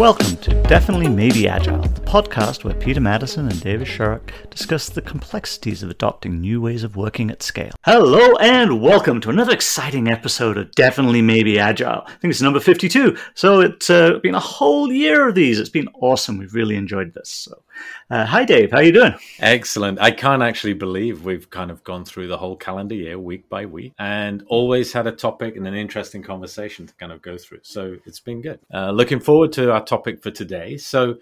Welcome to Definitely Maybe Agile, podcast where Peter Maddison and David Sharrock discuss the complexities of adopting new ways of working at scale. Hello and welcome to another exciting episode of Definitely Maybe Agile. I think it's number 52. So it's uh, been a whole year of these. It's been awesome. We've really enjoyed this. So uh, hi, Dave. How are you doing? Excellent. I can't actually believe we've kind of gone through the whole calendar year, week by week, and always had a topic and an interesting conversation to kind of go through. So it's been good. Uh, looking forward to our topic for today. So,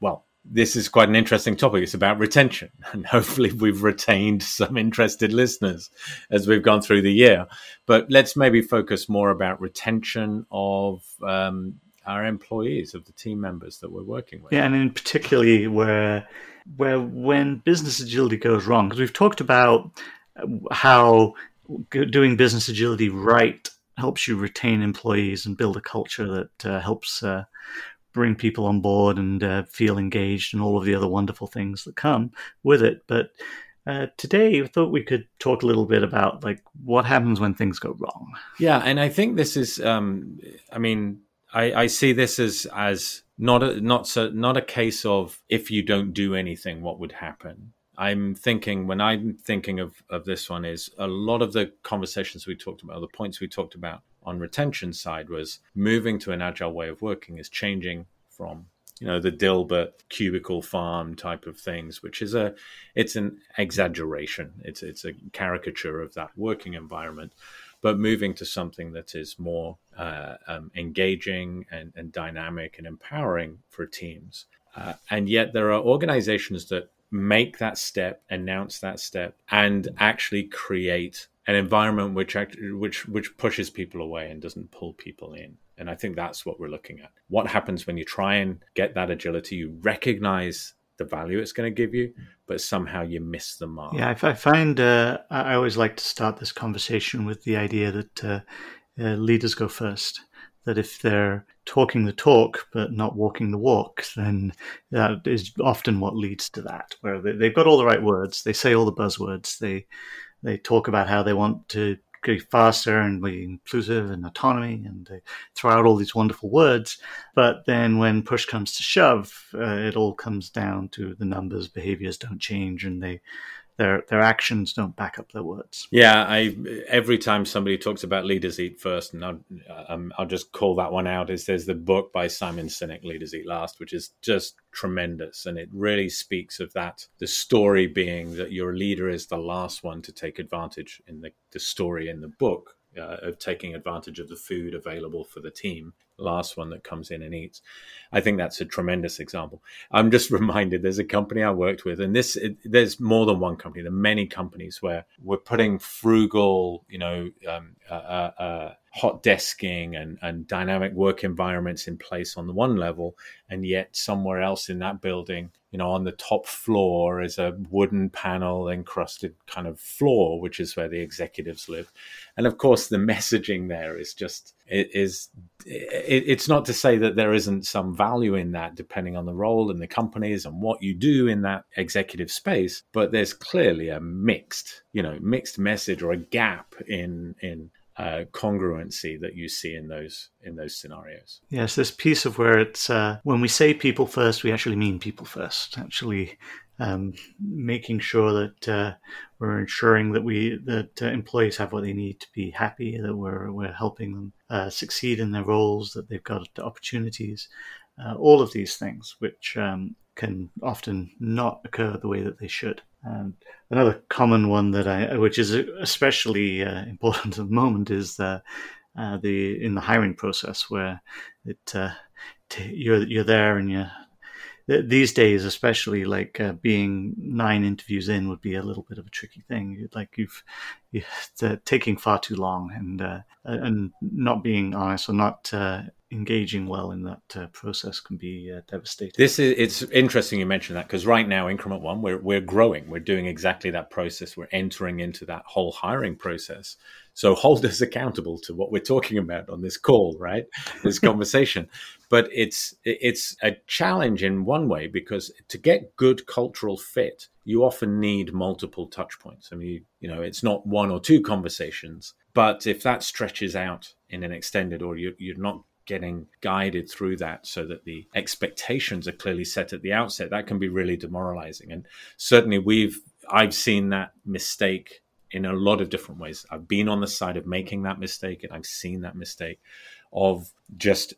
well, this is quite an interesting topic. It's about retention, and hopefully, we've retained some interested listeners as we've gone through the year. But let's maybe focus more about retention of um, our employees, of the team members that we're working with. Yeah, and in particularly where where when business agility goes wrong, because we've talked about how doing business agility right helps you retain employees and build a culture that uh, helps uh, bring people on board and uh, feel engaged and all of the other wonderful things that come with it. But uh, today, I thought we could talk a little bit about like what happens when things go wrong. Yeah, and I think this is, um, I mean, I, I see this as as not a not so not a case of if you don't do anything, what would happen. I'm thinking when I'm thinking of of this one is a lot of the conversations we talked about, the points we talked about on retention side was moving to an agile way of working is changing from you know the Dilbert cubicle farm type of things, which is a it's an exaggeration. It's it's a caricature of that working environment but moving to something that is more uh, um, engaging and, and, dynamic and empowering for teams. Uh, and yet, there are organizations that make that step, announce that step, and actually create an environment which which which pushes people away and doesn't pull people in. And I think that's what we're looking at. What happens when you try and get that agility? You recognize the value it's going to give you, but somehow you miss the mark. Yeah, I, find uh, I always like to start this conversation with the idea that uh, uh, leaders go first. That if they're talking the talk but not walking the walk, then that is often what leads to that. Where they, have got all the right words, they say all the buzzwords, they they talk about how they want to go faster and be inclusive and autonomy and they throw out all these wonderful words. But then when push comes to shove, uh, it all comes down to the numbers, behaviors don't change and they their their actions don't back up their words. Yeah, I every time somebody talks about leaders eat first, and I'll, um, I'll just call that one out. Is there's the book by Simon Sinek, Leaders Eat Last, which is just tremendous, and it really speaks of that. The story being that your leader is the last one to take advantage in the the story in the book uh, of taking advantage of the food available for the team. Last one that comes in and eats. I think that's a tremendous example. I'm just reminded there's a company I worked with, and this it, there's more than one company. There are many companies where we're putting frugal, you know, um, uh, uh, uh hot desking and, and dynamic work environments in place on the one level, and yet somewhere else in that building, you know, on the top floor is a wooden panel encrusted kind of floor, which is where the executives live. And of course, the messaging there is just it is it, it's not to say that there isn't some value in that, depending on the role and the companies and what you do in that executive space. But there's clearly a mixed, you know, mixed message or a gap in in uh, congruency that you see in those in those scenarios. Yes, this piece of where it's uh, when we say people first, we actually mean people first. Actually, um, making sure that uh, we're ensuring that we that uh, employees have what they need to be happy, that we're we're helping them uh, succeed in their roles, that they've got opportunities, uh, all of these things, which um, can often not occur the way that they should. And another common one that I, which is especially uh, important at the moment, is the uh, the in the hiring process where it uh, t- you're you're there and you these days, especially like uh, being nine interviews in would be a little bit of a tricky thing. Like you've, you're uh, taking far too long and uh, and not being honest or not uh, engaging well in that uh, process can be uh, devastating. This is it's interesting you mentioned that because right now increment one we're we're growing we're doing exactly that process we're entering into that whole hiring process so hold us accountable to what we're talking about on this call right? This conversation. But it's it's a challenge in one way because to get good cultural fit you often need multiple touch points. I mean you know it's not one or two conversations but if that stretches out in an extended or you, you're not getting guided through that so that the expectations are clearly set at the outset, that can be really demoralizing. And certainly we've I've seen that mistake in a lot of different ways. I've been on the side of making that mistake and I've seen that mistake of just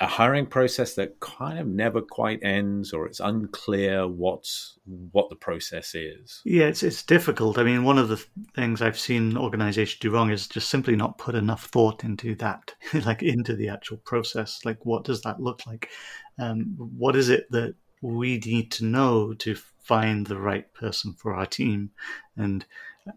a hiring process that kind of never quite ends or it's unclear what's what the process is. Yeah it's it's difficult. I mean one of the things i've seen organizations do wrong is just simply not put enough thought into that like into the actual process. Like what does that look like? Um, what is it that we need to know to find the right person for our team and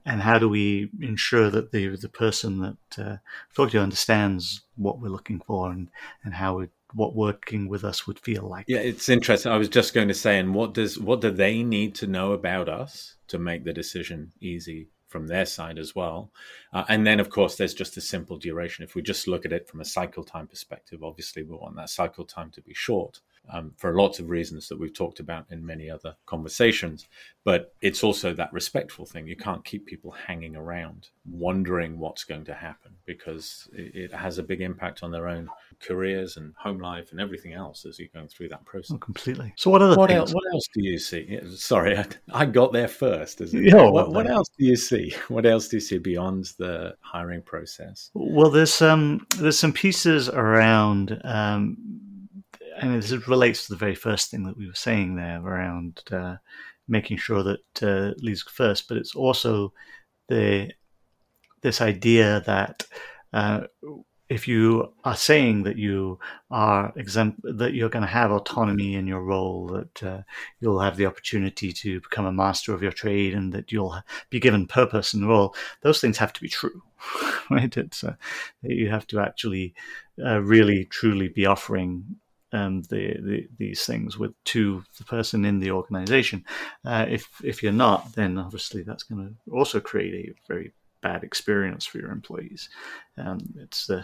and how do we ensure that the the person that uh, talk to understands what we're looking for and and how it, what working with us would feel like. Yeah, it's interesting. I was just going to say, and what does what do they need to know about us to make the decision easy from their side as well? Uh, and then, of course, there's just a simple duration. If we just look at it from a cycle time perspective, obviously we want that cycle time to be short um, for lots of reasons that we've talked about in many other conversations. But it's also that respectful thing. You can't keep people hanging around wondering what's going to happen because it, it has a big impact on their own careers and home life and everything else as you're going through that process. Oh, completely. So, what other what things? Else, what else do you see? Sorry, I, I got there first. Yeah, what, what else do you see? What else do you see beyond the hiring process? Well, there's um there's some pieces around um and this relates to the very first thing that we were saying there around uh, making sure that uh, leads first, but it's also the this idea that uh, if you are saying that you are exempt, that you're going to have autonomy in your role, that uh, you'll have the opportunity to become a master of your trade, and that you'll be given purpose and role, those things have to be true, right? It's uh, you have to actually uh, really truly be offering um, the, the, these things with to the person in the organization. Uh, if if you're not, then obviously that's going to also create a very bad experience for your employees. Um, it's uh,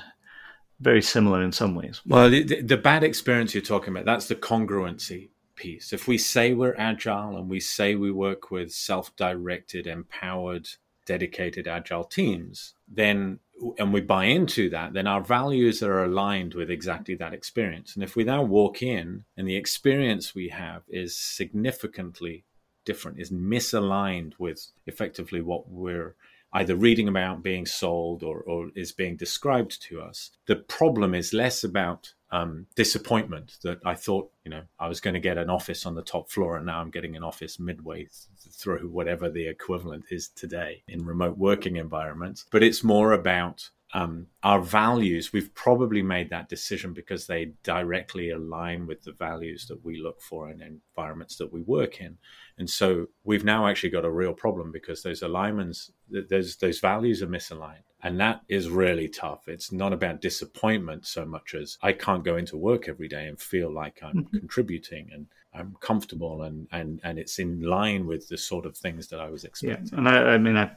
very similar in some ways. Well, the, the bad experience you're talking about that's the congruency piece. If we say we're agile and we say we work with self-directed, empowered, dedicated agile teams, then and we buy into that, then our values are aligned with exactly that experience. And if we now walk in and the experience we have is significantly different, is misaligned with effectively what we're either reading about being sold or, or is being described to us, the problem is less about um, disappointment that I thought, you know, I was going to get an office on the top floor and now I'm getting an office midway th- through whatever the equivalent is today in remote working environments. But it's more about um, our values. We've probably made that decision because they directly align with the values that we look for in environments that we work in. And so we've now actually got a real problem because those alignments, those, those values are misaligned. And that is really tough. It's not about disappointment so much as I can't go into work every day and feel like I'm mm-hmm. contributing and I'm comfortable and, and, and it's in line with the sort of things that I was expecting. Yeah. And I, I mean, I've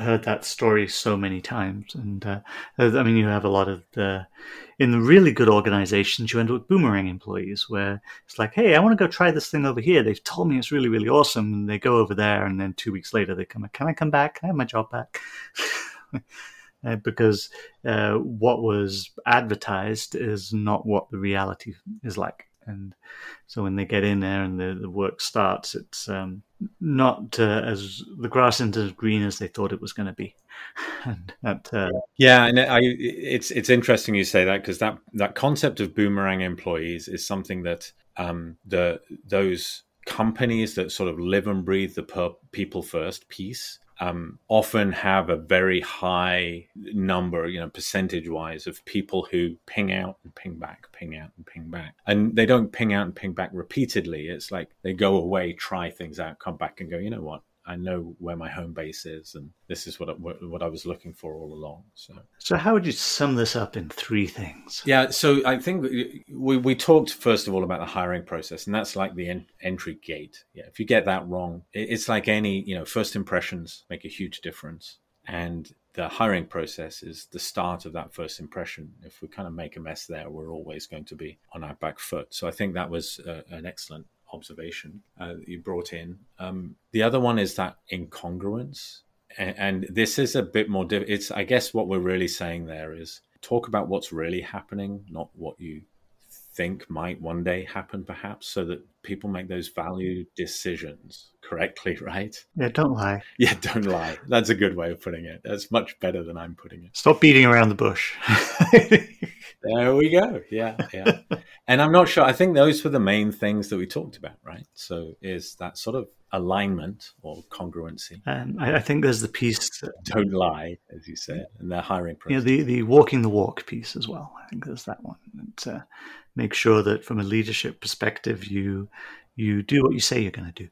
heard that story so many times. And uh, I mean, you have a lot of the, in the really good organizations, you end up with boomerang employees where it's like, hey, I want to go try this thing over here. They've told me it's really, really awesome. And they go over there. And then two weeks later, they come, can I come back? Can I have my job back? uh, because uh, what was advertised is not what the reality is like. And so when they get in there and the, the work starts, it's um, not uh, as the grass isn't as green as they thought it was going to be. and that, uh, yeah, and I, it's it's interesting you say that because that that concept of boomerang employees is something that um, the those companies that sort of live and breathe the per- people first piece um, often have a very high number, you know, percentage wise, of people who ping out and ping back, ping out and ping back. And they don't ping out and ping back repeatedly. It's like they go away, try things out, come back and go, you know what? I know where my home base is, and this is what I, what I was looking for all along. So, so how would you sum this up in three things? Yeah, so I think we we talked first of all about the hiring process, and that's like the en- entry gate. Yeah, if you get that wrong, it's like any you know first impressions make a huge difference, and the hiring process is the start of that first impression. If we kind of make a mess there, we're always going to be on our back foot. So I think that was uh, an excellent observation uh, you brought in. Um, the other one is that incongruence, and, and this is a bit more. Diff- it's I guess what we're really saying there is talk about what's really happening, not what you think might one day happen, perhaps, so that people make those value decisions correctly, right? Yeah, don't lie. Yeah, don't lie. That's a good way of putting it. That's much better than I'm putting it. Stop beating around the bush. there we go. Yeah, yeah. and I'm not sure. I think those were the main things that we talked about, right? So is that sort of alignment or congruency. Um, I, I, think there's the piece. That, Don't lie, as you said, and the hiring process. Yeah, the, the walking the walk piece as well. I think there's that one. And, uh, make sure that from a leadership perspective, you you do what you say you're going to do,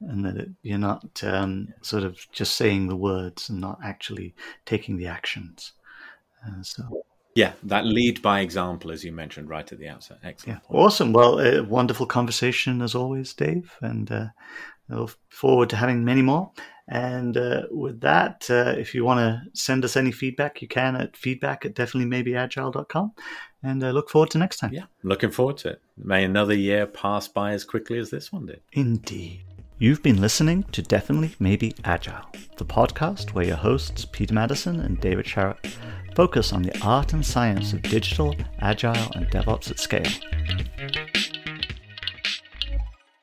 and that it, you're not um, sort of just saying the words and not actually taking the actions. Uh, so. Yeah, that lead by example, as you mentioned right at the outset. Excellent. Yeah, awesome. Well, a wonderful conversation as always, Dave, and uh, I look forward to having many more. And uh, with that, uh, if you want to send us any feedback, you can at feedback at definitelymaybeagile.com. And I look forward to next time. Yeah, looking forward to it. May another year pass by as quickly as this one did. Indeed. You've been listening to Definitely Maybe Agile, the podcast where your hosts, Peter Maddison and David Sharrock, focus on the art and science of digital, agile, and DevOps at scale.